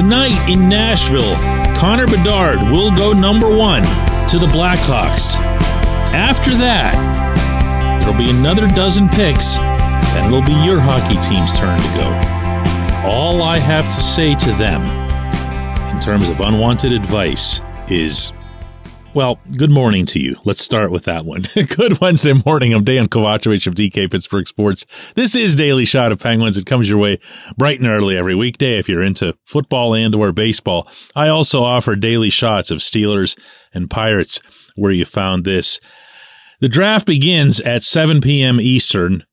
Tonight in Nashville, Connor Bedard will go number one to the Blackhawks. After that, there'll be another dozen picks, and it'll be your hockey team's turn to go. All I have to say to them in terms of unwanted advice is well, good morning to you. Let's start with that one. good Wednesday morning. I'm Dejan Kovacevic of DK Pittsburgh Sports. This is Daily Shot of Penguins. It comes your way bright and early every weekday if you're into football and or baseball. I also offer daily shots of Steelers and Pirates where you found this. The draft begins at 7 p.m. Eastern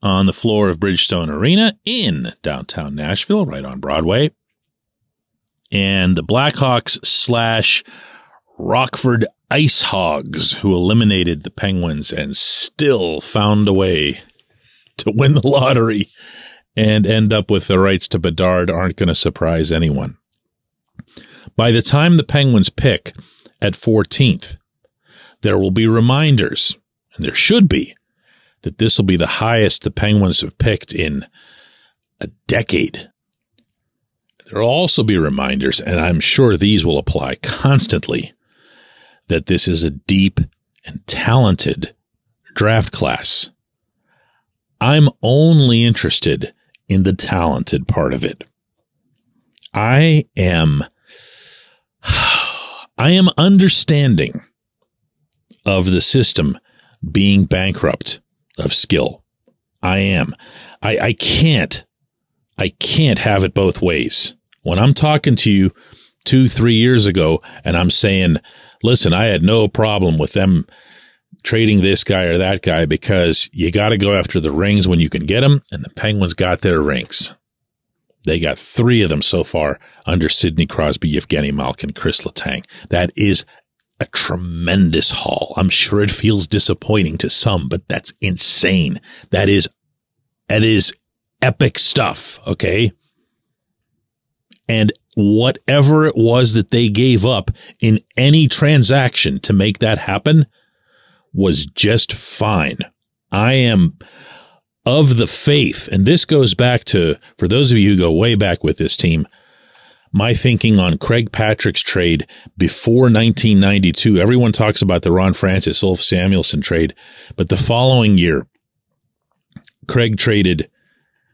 on the floor of Bridgestone Arena in downtown Nashville, right on Broadway. And the Blackhawks slash Rockford Ice Hogs, who eliminated the Penguins and still found a way to win the lottery and end up with the rights to Bedard, aren't going to surprise anyone. By the time the Penguins pick at 14th, there will be reminders, and there should be, that this will be the highest the Penguins have picked in a decade. There will also be reminders, and I'm sure these will apply constantly that this is a deep and talented draft class. I'm only interested in the talented part of it. I am I am understanding of the system being bankrupt of skill. I am. I, I can't I can't have it both ways. When I'm talking to you two, three years ago and I'm saying listen, I had no problem with them trading this guy or that guy because you got to go after the rings when you can get them, and the Penguins got their rings. They got three of them so far under Sidney Crosby, Evgeny Malkin, Chris Letang. That is a tremendous haul. I'm sure it feels disappointing to some, but that's insane. That is, that is epic stuff. Okay. And whatever it was that they gave up in any transaction to make that happen was just fine. I am of the faith, and this goes back to, for those of you who go way back with this team, my thinking on Craig Patrick's trade before 1992. Everyone talks about the Ron Francis, Ulf Samuelsson trade, but the following year, Craig traded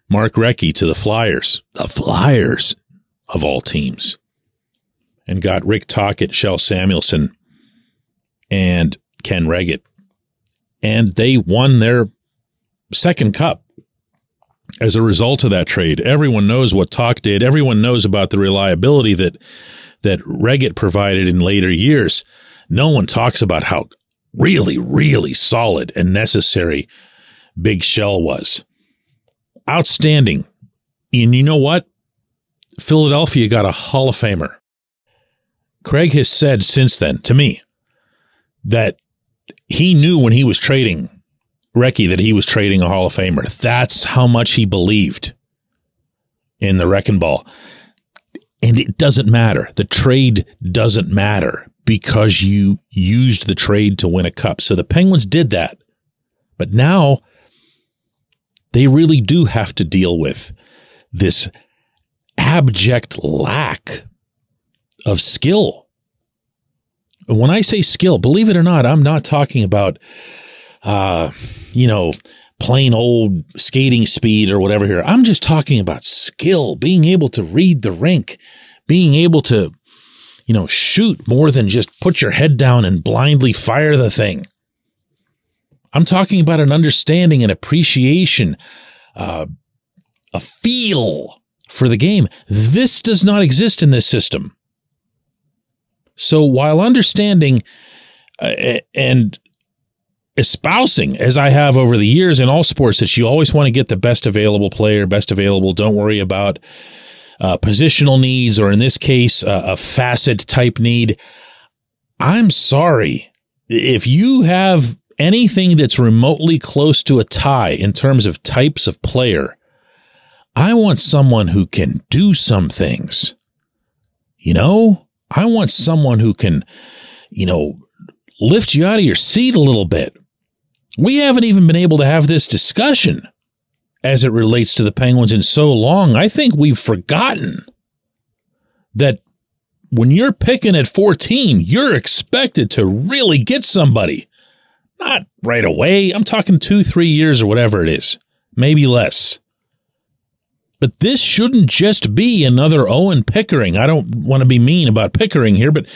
Mark Recchi to the Flyers. The Flyers of all teams and got Rick Tocchet, Kjell Samuelsson, and Ken Wregget. And they won their second cup as a result of that trade. Everyone knows what Toc did. Everyone knows about the reliability that that Wregget provided in later years. No one talks about how really, really solid and necessary Big Kjell was. Outstanding. And you know what? Philadelphia got a Hall of Famer. Craig has said since then to me that he knew when he was trading Recchi that he was trading a Hall of Famer. That's how much he believed in the Wrecking Ball. And it doesn't matter. The trade doesn't matter because you used the trade to win a cup. So the Penguins did that. But now they really do have to deal with this abject lack of skill. When I say skill, believe it or not, I'm not talking about uh, you know, plain old skating speed or whatever here. I'm just talking about skill, being able to read the rink, being able to, you know, shoot more than just put your head down and blindly fire the thing. I'm talking about an understanding an appreciation, uh, a feel for the game. This does not exist in this system. So while understanding uh, and espousing, as I have over the years in all sports, that you always want to get the best available player, best available. Don't worry about uh, positional needs, or in this case, uh, a facet type need. I'm sorry. If you have anything that's remotely close to a tie in terms of types of player, I want someone who can do some things. You know, I want someone who can, you know, lift you out of your seat a little bit. We haven't even been able to have this discussion as it relates to the Penguins in so long. I think we've forgotten that when you're picking at 14, you're expected to really get somebody. Not right away. I'm talking two, three years or whatever it is, maybe less. But this shouldn't just be another Owen Pickering. I don't want to be mean about Pickering here, but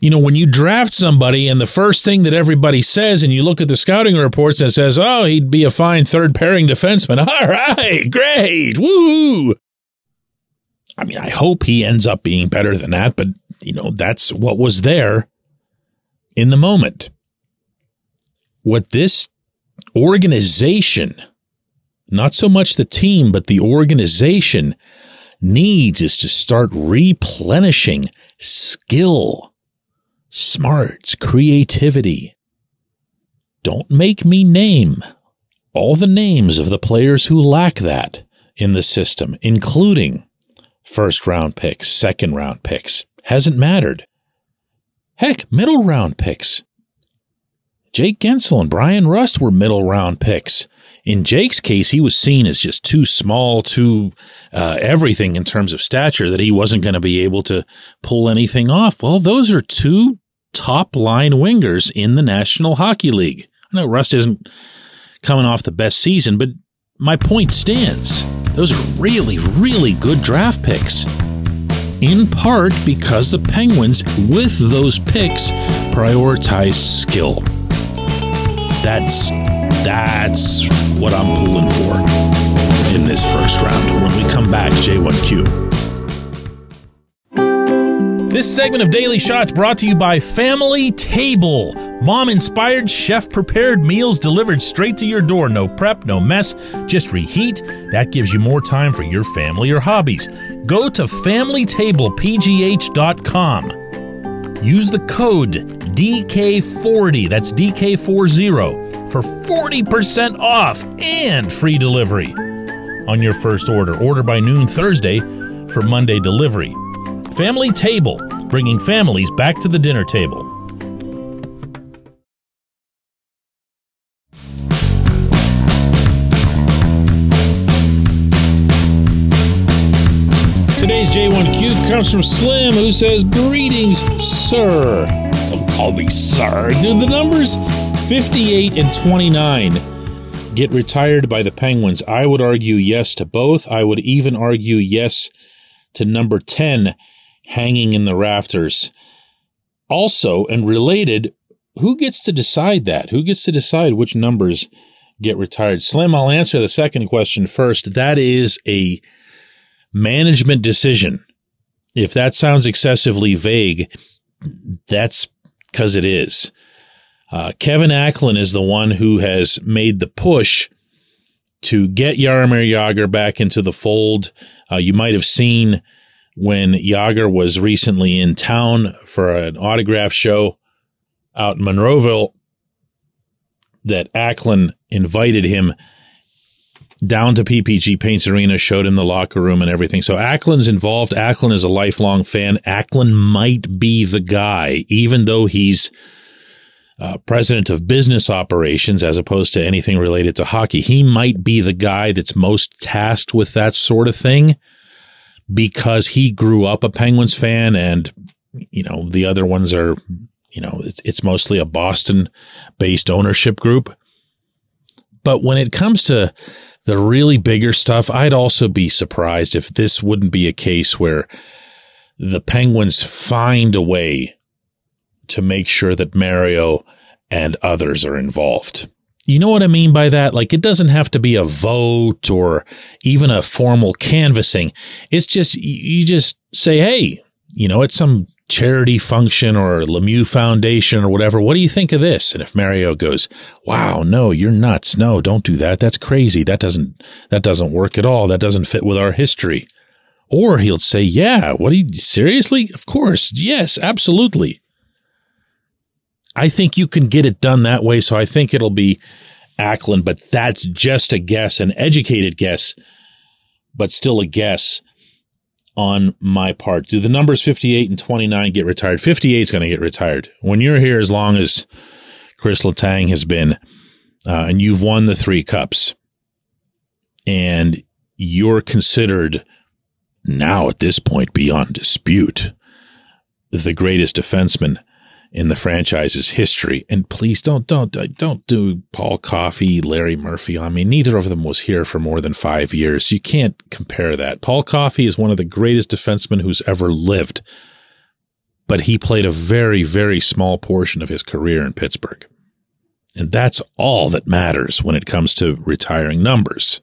you know, when you draft somebody and the first thing that everybody says, and you look at the scouting reports and says, oh, he'd be a fine third pairing defenseman. All right, great. Woo. I mean, I hope he ends up being better than that, but, you know, that's what was there in the moment. What this organization, not so much the team, but the organization needs is to start replenishing skill smarts, creativity. Don't make me name all the names of the players who lack that in the system, including first round picks, second round picks. Hasn't mattered. Heck, middle round picks. Jake Guentzel and Bryan Rust were middle round picks. In Jake's case, he was seen as just too small, too uh, everything in terms of stature that he wasn't going to be able to pull anything off. Well, those are two top line wingers in the National Hockey League. I know Rust isn't coming off the best season, but my point stands. Those are really, really good draft picks. In part because the Penguins, with those picks, prioritize skill. That's that's what I'm pulling for in this first round. When we come back, J1Q. This segment of Daily Shots brought to you by Family Table. Mom inspired, chef prepared meals delivered straight to your door. No prep, no mess, just reheat. That gives you more time for your family or hobbies. Go to FamilyTablePGH.com. Use the code DK40, that's DK40, for 40% off and free delivery on your first order. Order by noon Thursday for Monday delivery. Family Table, bringing families back to the dinner table. Today's J1Q comes from Slim, who says, Greetings, sir. Don't call me sir. Do the numbers 58 and 29 get retired by the Penguins? I would argue yes to both. I would even argue yes to number 10 hanging in the rafters. Also, and related, who gets to decide that? Who gets to decide which numbers get retired? Slim, I'll answer the second question first. That is a management decision. If that sounds excessively vague, that's because it is. Uh, Kevin Acklin is the one who has made the push to get Jaromir Jagr back into the fold. Uh, you might have seen when Jagr was recently in town for an autograph show out in Monroeville that Acklin invited him down to PPG Paints Arena, showed him the locker room and everything. So Acklin's involved. Acklin is a lifelong fan. Acklin might be the guy, even though he's uh, president of business operations as opposed to anything related to hockey. He might be the guy that's most tasked with that sort of thing because he grew up a Penguins fan and, you know, the other ones are, you know, it's, it's mostly a Boston based ownership group. But when it comes to the really bigger stuff, I'd also be surprised if this wouldn't be a case where the Penguins find a way to make sure that Mario and others are involved. You know what I mean by that? Like it doesn't have to be a vote or even a formal canvassing. It's just, you just say, Hey, you know, it's some charity function or Lemieux Foundation or whatever. What do you think of this? And if Mario goes, wow, no, you're nuts. No, don't do that. That's crazy. That doesn't, that doesn't work at all. That doesn't fit with our history. Or he'll say, yeah, what do you, seriously? Of course. Yes, absolutely. I think you can get it done that way. So I think it'll be Acklin, but that's just a guess, an educated guess, but still a guess on my part. Do the numbers 58 and 29 get retired? 58 is going to get retired. When you're here, as long as Chris Letang has been, uh, and you've won the three cups, and you're considered now at this point beyond dispute the greatest defenseman in the franchise's history. And please don't don't don't do Paul Coffey, Larry Murphy on me. Neither of them was here for more than five years. You can't compare that. Paul Coffey is one of the greatest defensemen who's ever lived, but he played a very very small portion of his career in Pittsburgh, and that's all that matters when it comes to retiring numbers.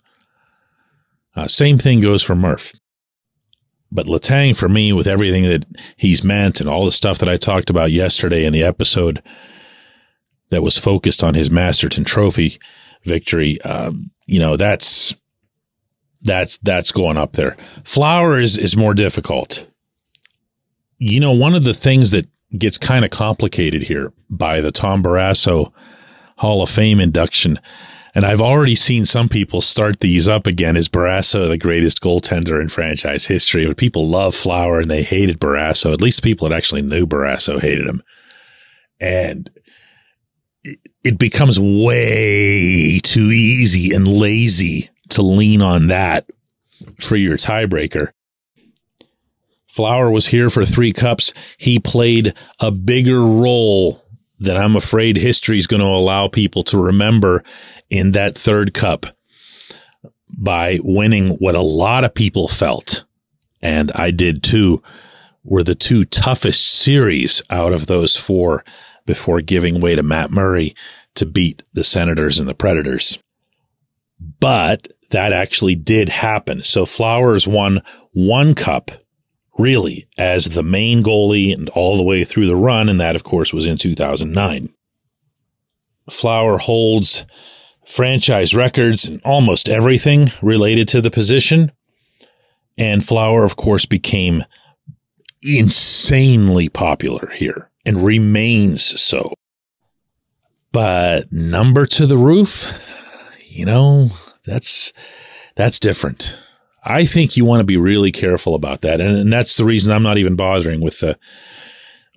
Uh, same thing goes for Murph. But Letang, for me, with everything that he's meant and all the stuff that I talked about yesterday in the episode that was focused on his Masterton Trophy victory, um, you know, that's that's that's going up there. Flower is is more difficult. You know, one of the things that gets kind of complicated here by the Tom Barrasso Hall of Fame induction and I've already seen some people start these up again. Is Barrasso the greatest goaltender in franchise history? But people love Flower and they hated Barrasso. At least people that actually knew Barrasso hated him. And it becomes way too easy and lazy to lean on that for your tiebreaker. Flower was here for three cups. He played a bigger role that I'm afraid history is going to allow people to remember in that third cup by winning what a lot of people felt, and I did too, were the two toughest series out of those four before giving way to Matt Murray to beat the Senators and the Predators. But that actually did happen. So Flowers won one cup really as the main goalie and all the way through the run. And that, of course, was in 2009. Flower holds franchise records and almost everything related to the position. And Flower, of course, became insanely popular here and remains so. But number to the roof, you know, that's that's different. I think you want to be really careful about that, and, and that's the reason I'm not even bothering with the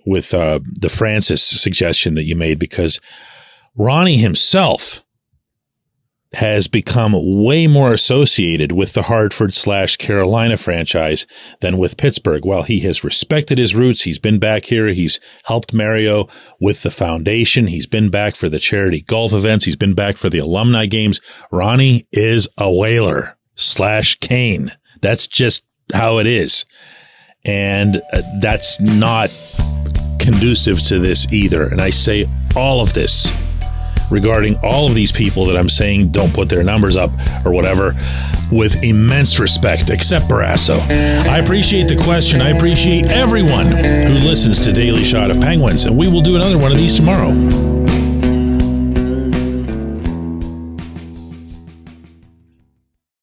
with uh, the Francis suggestion that you made because Ronnie himself has become way more associated with the Hartford slash Carolina franchise than with Pittsburgh. While he has respected his roots, he's been back here. He's helped Mario with the foundation. He's been back for the charity golf events. He's been back for the alumni games. Ronnie is a whaler slash Cane. That's just how it is. And uh, that's not conducive to this either. And I say all of this regarding all of these people that I'm saying don't put their numbers up or whatever with immense respect, except Barrasso. I appreciate the question. I appreciate everyone who listens to Daily Shot of Penguins, and we will do another one of these tomorrow.